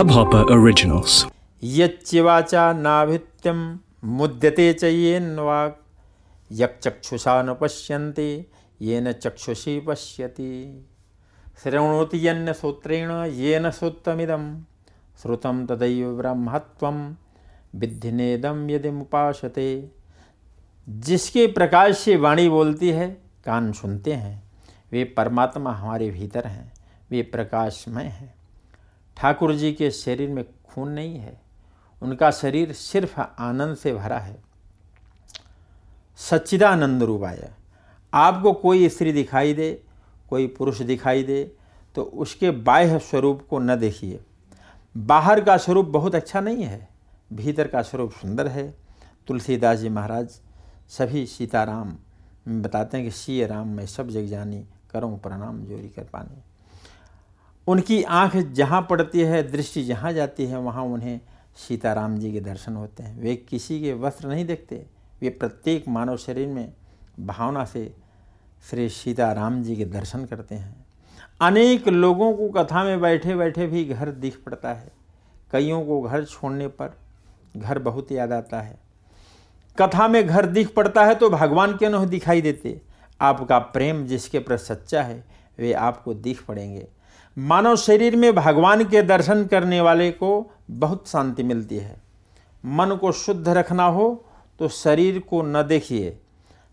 Hubhopper Originals. यच्चिवाचा नाभित्यं मुद्यते च येन्वाक् यक्चक्षुषा न पश्यन्ति येन चक्षुषी पश्यति। शृणोति यन्न सूत्रेण येन सूत्रमिदं श्रुतं तदैव ब्रह्मत्वं विद्धिनेदम यदि मुपासते जिसके प्रकाश से वाणी बोलती है, कान सुनते हैं। वे परमात्मा हमारे भीतर हैं, वे प्रकाशमय हैं। ठाकुर जी के शरीर में खून नहीं है, उनका शरीर सिर्फ़ आनंद से भरा है। सच्चिदानंद रूपाय, आपको कोई स्त्री दिखाई दे, कोई पुरुष दिखाई दे तो उसके बाह्य स्वरूप को न देखिए। बाहर का स्वरूप बहुत अच्छा नहीं है, भीतर का स्वरूप सुंदर है। तुलसीदास जी महाराज, सभी सीताराम, बताते हैं कि सी राम, मैं सब जग जानी, करूँ प्रणाम जोरी कर पानी। उनकी आँख जहाँ पड़ती है, दृष्टि जहाँ जाती है, वहाँ उन्हें सीताराम जी के दर्शन होते हैं। वे किसी के वस्त्र नहीं देखते। वे प्रत्येक मानव शरीर में भावना से श्री सीताराम जी के दर्शन करते हैं। अनेक लोगों को कथा में बैठे बैठे भी घर दिख पड़ता है। कईयों को घर छोड़ने पर घर बहुत याद आता है। कथा में घर दिख पड़ता है तो भगवान क्यों नहीं दिखाई देते? आपका प्रेम जिसके प्रति सच्चा है, वे आपको दिख पड़ेंगे। मानव शरीर में भगवान के दर्शन करने वाले को बहुत शांति मिलती है। मन को शुद्ध रखना हो तो शरीर को न देखिए।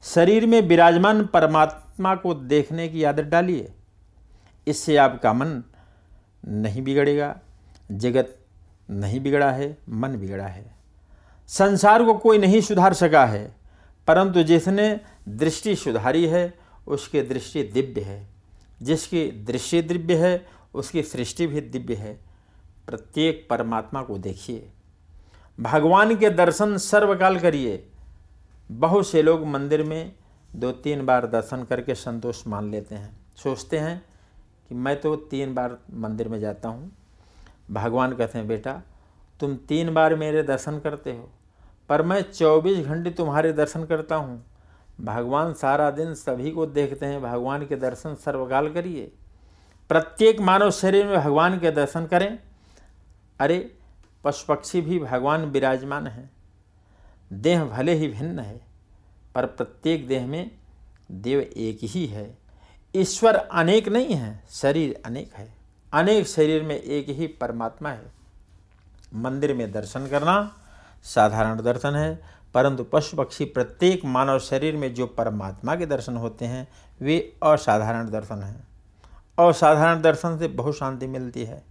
शरीर में विराजमान परमात्मा को देखने की आदत डालिए। इससे आपका मन नहीं बिगड़ेगा, जगत नहीं बिगड़ा है, मन बिगड़ा है। संसार को कोई नहीं सुधार सका है, परंतु जिसने दृष्टि सुधारी है, उसकी दृष्टि दिव्य है। जिसकी दृश्य दिव्य है, उसकी सृष्टि भी दिव्य है। प्रत्येक परमात्मा को देखिए। भगवान के दर्शन सर्वकाल करिए। बहुत से लोग मंदिर में दो तीन बार दर्शन करके संतोष मान लेते हैं। सोचते हैं कि मैं तो तीन बार मंदिर में जाता हूँ। भगवान कहते हैं, बेटा, तुम तीन बार मेरे दर्शन करते हो, पर मैं चौबीस घंटे तुम्हारे दर्शन करता हूँ। भगवान सारा दिन सभी को देखते हैं, भगवान के दर्शन सर्वकाल करिए। प्रत्येक मानव शरीर में भगवान के दर्शन करें। अरे पशु पक्षी भी भगवान विराजमान हैं। देह भले ही भिन्न है, पर प्रत्येक देह में देव एक ही है। ईश्वर अनेक नहीं है, शरीर अनेक है। अनेक शरीर में एक ही परमात्मा है। मंदिर में दर्शन करना साधारण दर्शन है परंतु पशु पक्षी प्रत्येक मानव शरीर में जो परमात्मा के दर्शन होते हैं, वे असाधारण दर्शन हैं। असाधारण दर्शन से बहुत शांति मिलती है।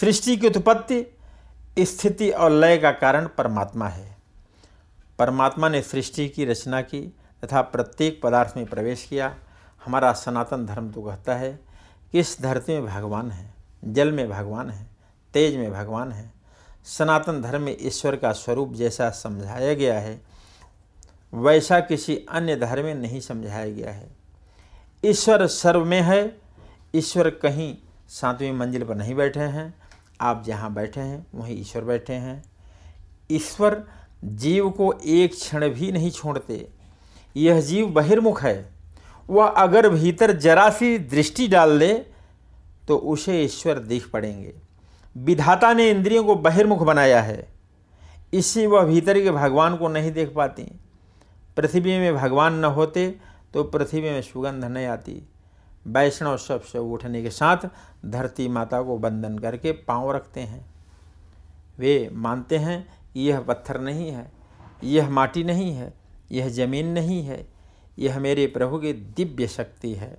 सृष्टि की उत्पत्ति, स्थिति और लय का कारण परमात्मा है। परमात्मा ने सृष्टि की रचना की तथा प्रत्येक पदार्थ में प्रवेश किया। हमारा सनातन धर्म तो कहता है कि इस धरती में भगवान है? जल में भगवान है? तेज में भगवान है? सनातन धर्म में ईश्वर का स्वरूप जैसा समझाया गया है, वैसा किसी अन्य धर्म में नहीं समझाया गया है। ईश्वर सर्व में है, ईश्वर कहीं सातवीं मंजिल पर नहीं बैठे हैं। आप जहाँ बैठे हैं, वहीं ईश्वर बैठे हैं। ईश्वर जीव को एक क्षण भी नहीं छोड़ते। यह जीव बहिर्मुख है। वह अगर भीतर जरा सी दृष्टि डाल दे तो उसे ईश्वर दिख पड़ेंगे। विधाता ने इंद्रियों को बहिर्मुख बनाया है। इससे वह भीतर के भगवान को नहीं देख पाती। पृथ्वी में भगवान न होते तो पृथ्वी में सुगंध नहीं आती। वैष्णव सबसे उठने के साथ धरती माता को बंधन करके पाँव रखते हैं। वे मानते हैं, यह पत्थर नहीं है, यह माटी नहीं है, यह ज़मीन नहीं है, यह मेरे प्रभु की दिव्य शक्ति है।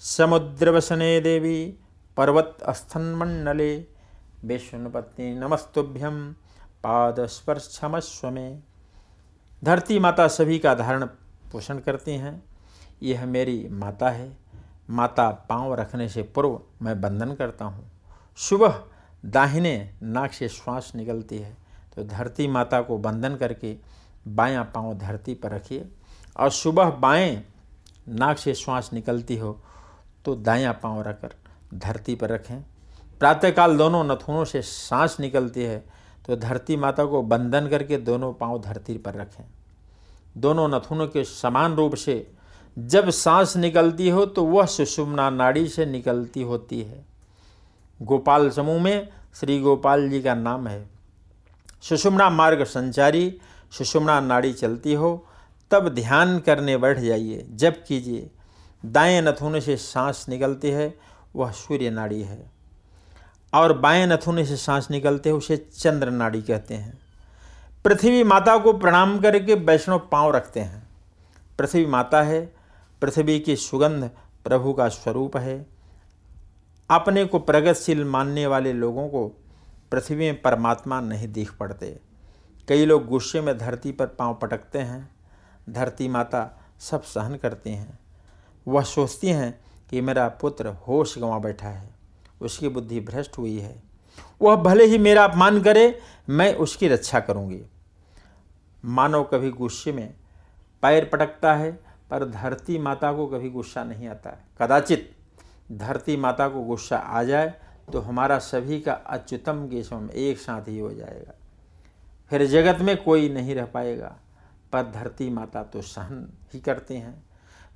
समुद्र वसने देवी, पर्वत स्थन मंडले विष्णुपत्नी नमस्तुभ्यम पाद स्पर्श क्षमस्व में धरती माता सभी का धारण पोषण करती हैं। यह मेरी माता है। माता पाँव रखने से पूर्व मैं बंधन करता हूँ। सुबह दाहिने नाक से श्वास निकलती है। तो धरती माता को बंधन करके बायां पाँव धरती पर रखिए। और सुबह बाएँ नाक से श्वास निकलती हो तो दायां पाँव रखकर धरती पर रखें। प्रातःकाल दोनों नथुनों से सांस निकलती है तो धरती माता को बंधन करके दोनों पाँव धरती पर रखें। दोनों नथुनों के समान रूप से जब सांस निकलती हो तो वह सुषुम्ना नाड़ी से निकलती होती है। गोपाल समूह में श्री गोपाल जी का नाम है। सुषुम्ना मार्ग संचारी, सुषुम्ना नाड़ी चलती हो, तब ध्यान करने बैठ जाइए जब कीजिए। दाएँ नथुने से सांस निकलती है, वह सूर्य नाड़ी है। और बाएँ नथुने से सांस निकलते हैं, उसे चंद्र नाड़ी कहते हैं। पृथ्वी माता को प्रणाम करके वैष्णव पाँव रखते हैं। पृथ्वी माता है, पृथ्वी की सुगंध प्रभु का स्वरूप है। अपने को प्रगतिशील मानने वाले लोगों को पृथ्वी में परमात्मा नहीं दिख पड़ते। कई लोग गुस्से में धरती पर पाँव पटकते हैं। धरती माता सब सहन करती हैं। वह सोचती हैं कि मेरा पुत्र होश गंवा बैठा है। उसकी बुद्धि भ्रष्ट हुई है। वह भले ही मेरा अपमान करे, मैं उसकी रक्षा करूँगी। मानव कभी गुस्से में पैर पटकता है, पर धरती माता को कभी गुस्सा नहीं आता है। कदाचित धरती माता को गुस्सा आ जाए तो हमारा सभी का अच्युतम केशवम एक साथ ही हो जाएगा। फिर जगत में कोई नहीं रह पाएगा, पर धरती माता तो सहन ही करते हैं।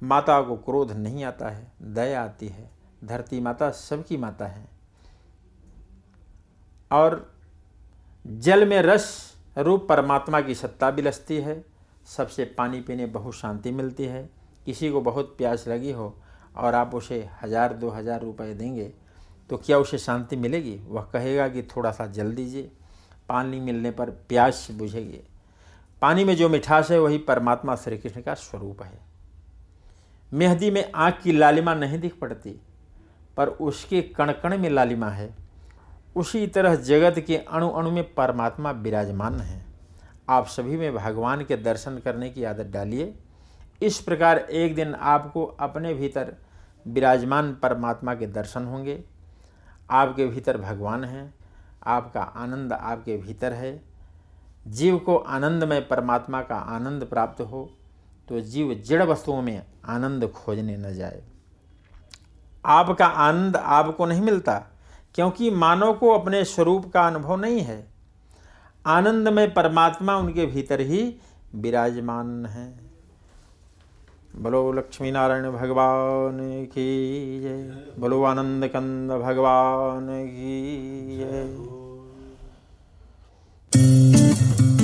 माता को क्रोध नहीं आता है, दया आती है। धरती माता सबकी माता है। और जल में रस रूप परमात्मा की सत्ता बिलसती है। सबसे पानी पीने बहुत शांति मिलती है। किसी को बहुत प्यास लगी हो और आप उसे हज़ार, दो हज़ार रुपये देंगे तो क्या उसे शांति मिलेगी? वह कहेगा कि थोड़ा सा जल दीजिए। पानी मिलने पर प्यास बुझेगी। पानी में जो मिठास है, वही परमात्मा श्री कृष्ण का स्वरूप है। मेहंदी में आँख की लालिमा नहीं दिख पड़ती। पर उसके कण कण में लालिमा है। उसी तरह जगत के अणु अणु में परमात्मा विराजमान है। आप सभी में भगवान के दर्शन करने की आदत डालिए। इस प्रकार एक दिन आपको अपने भीतर विराजमान परमात्मा के दर्शन होंगे। आपके भीतर भगवान हैं। आपका आनंद आपके भीतर है। जीव को आनंद में परमात्मा का आनंद प्राप्त हो तो जीव जड़ वस्तुओं में आनंद खोजने न जाए। आपका आनंद आपको नहीं मिलता, क्योंकि मानव को अपने स्वरूप का अनुभव नहीं है। आनंद में परमात्मा उनके भीतर ही विराजमान है। बोलो लक्ष्मी नारायण भगवान की जय। बोलो आनंद कंद भगवान की जय।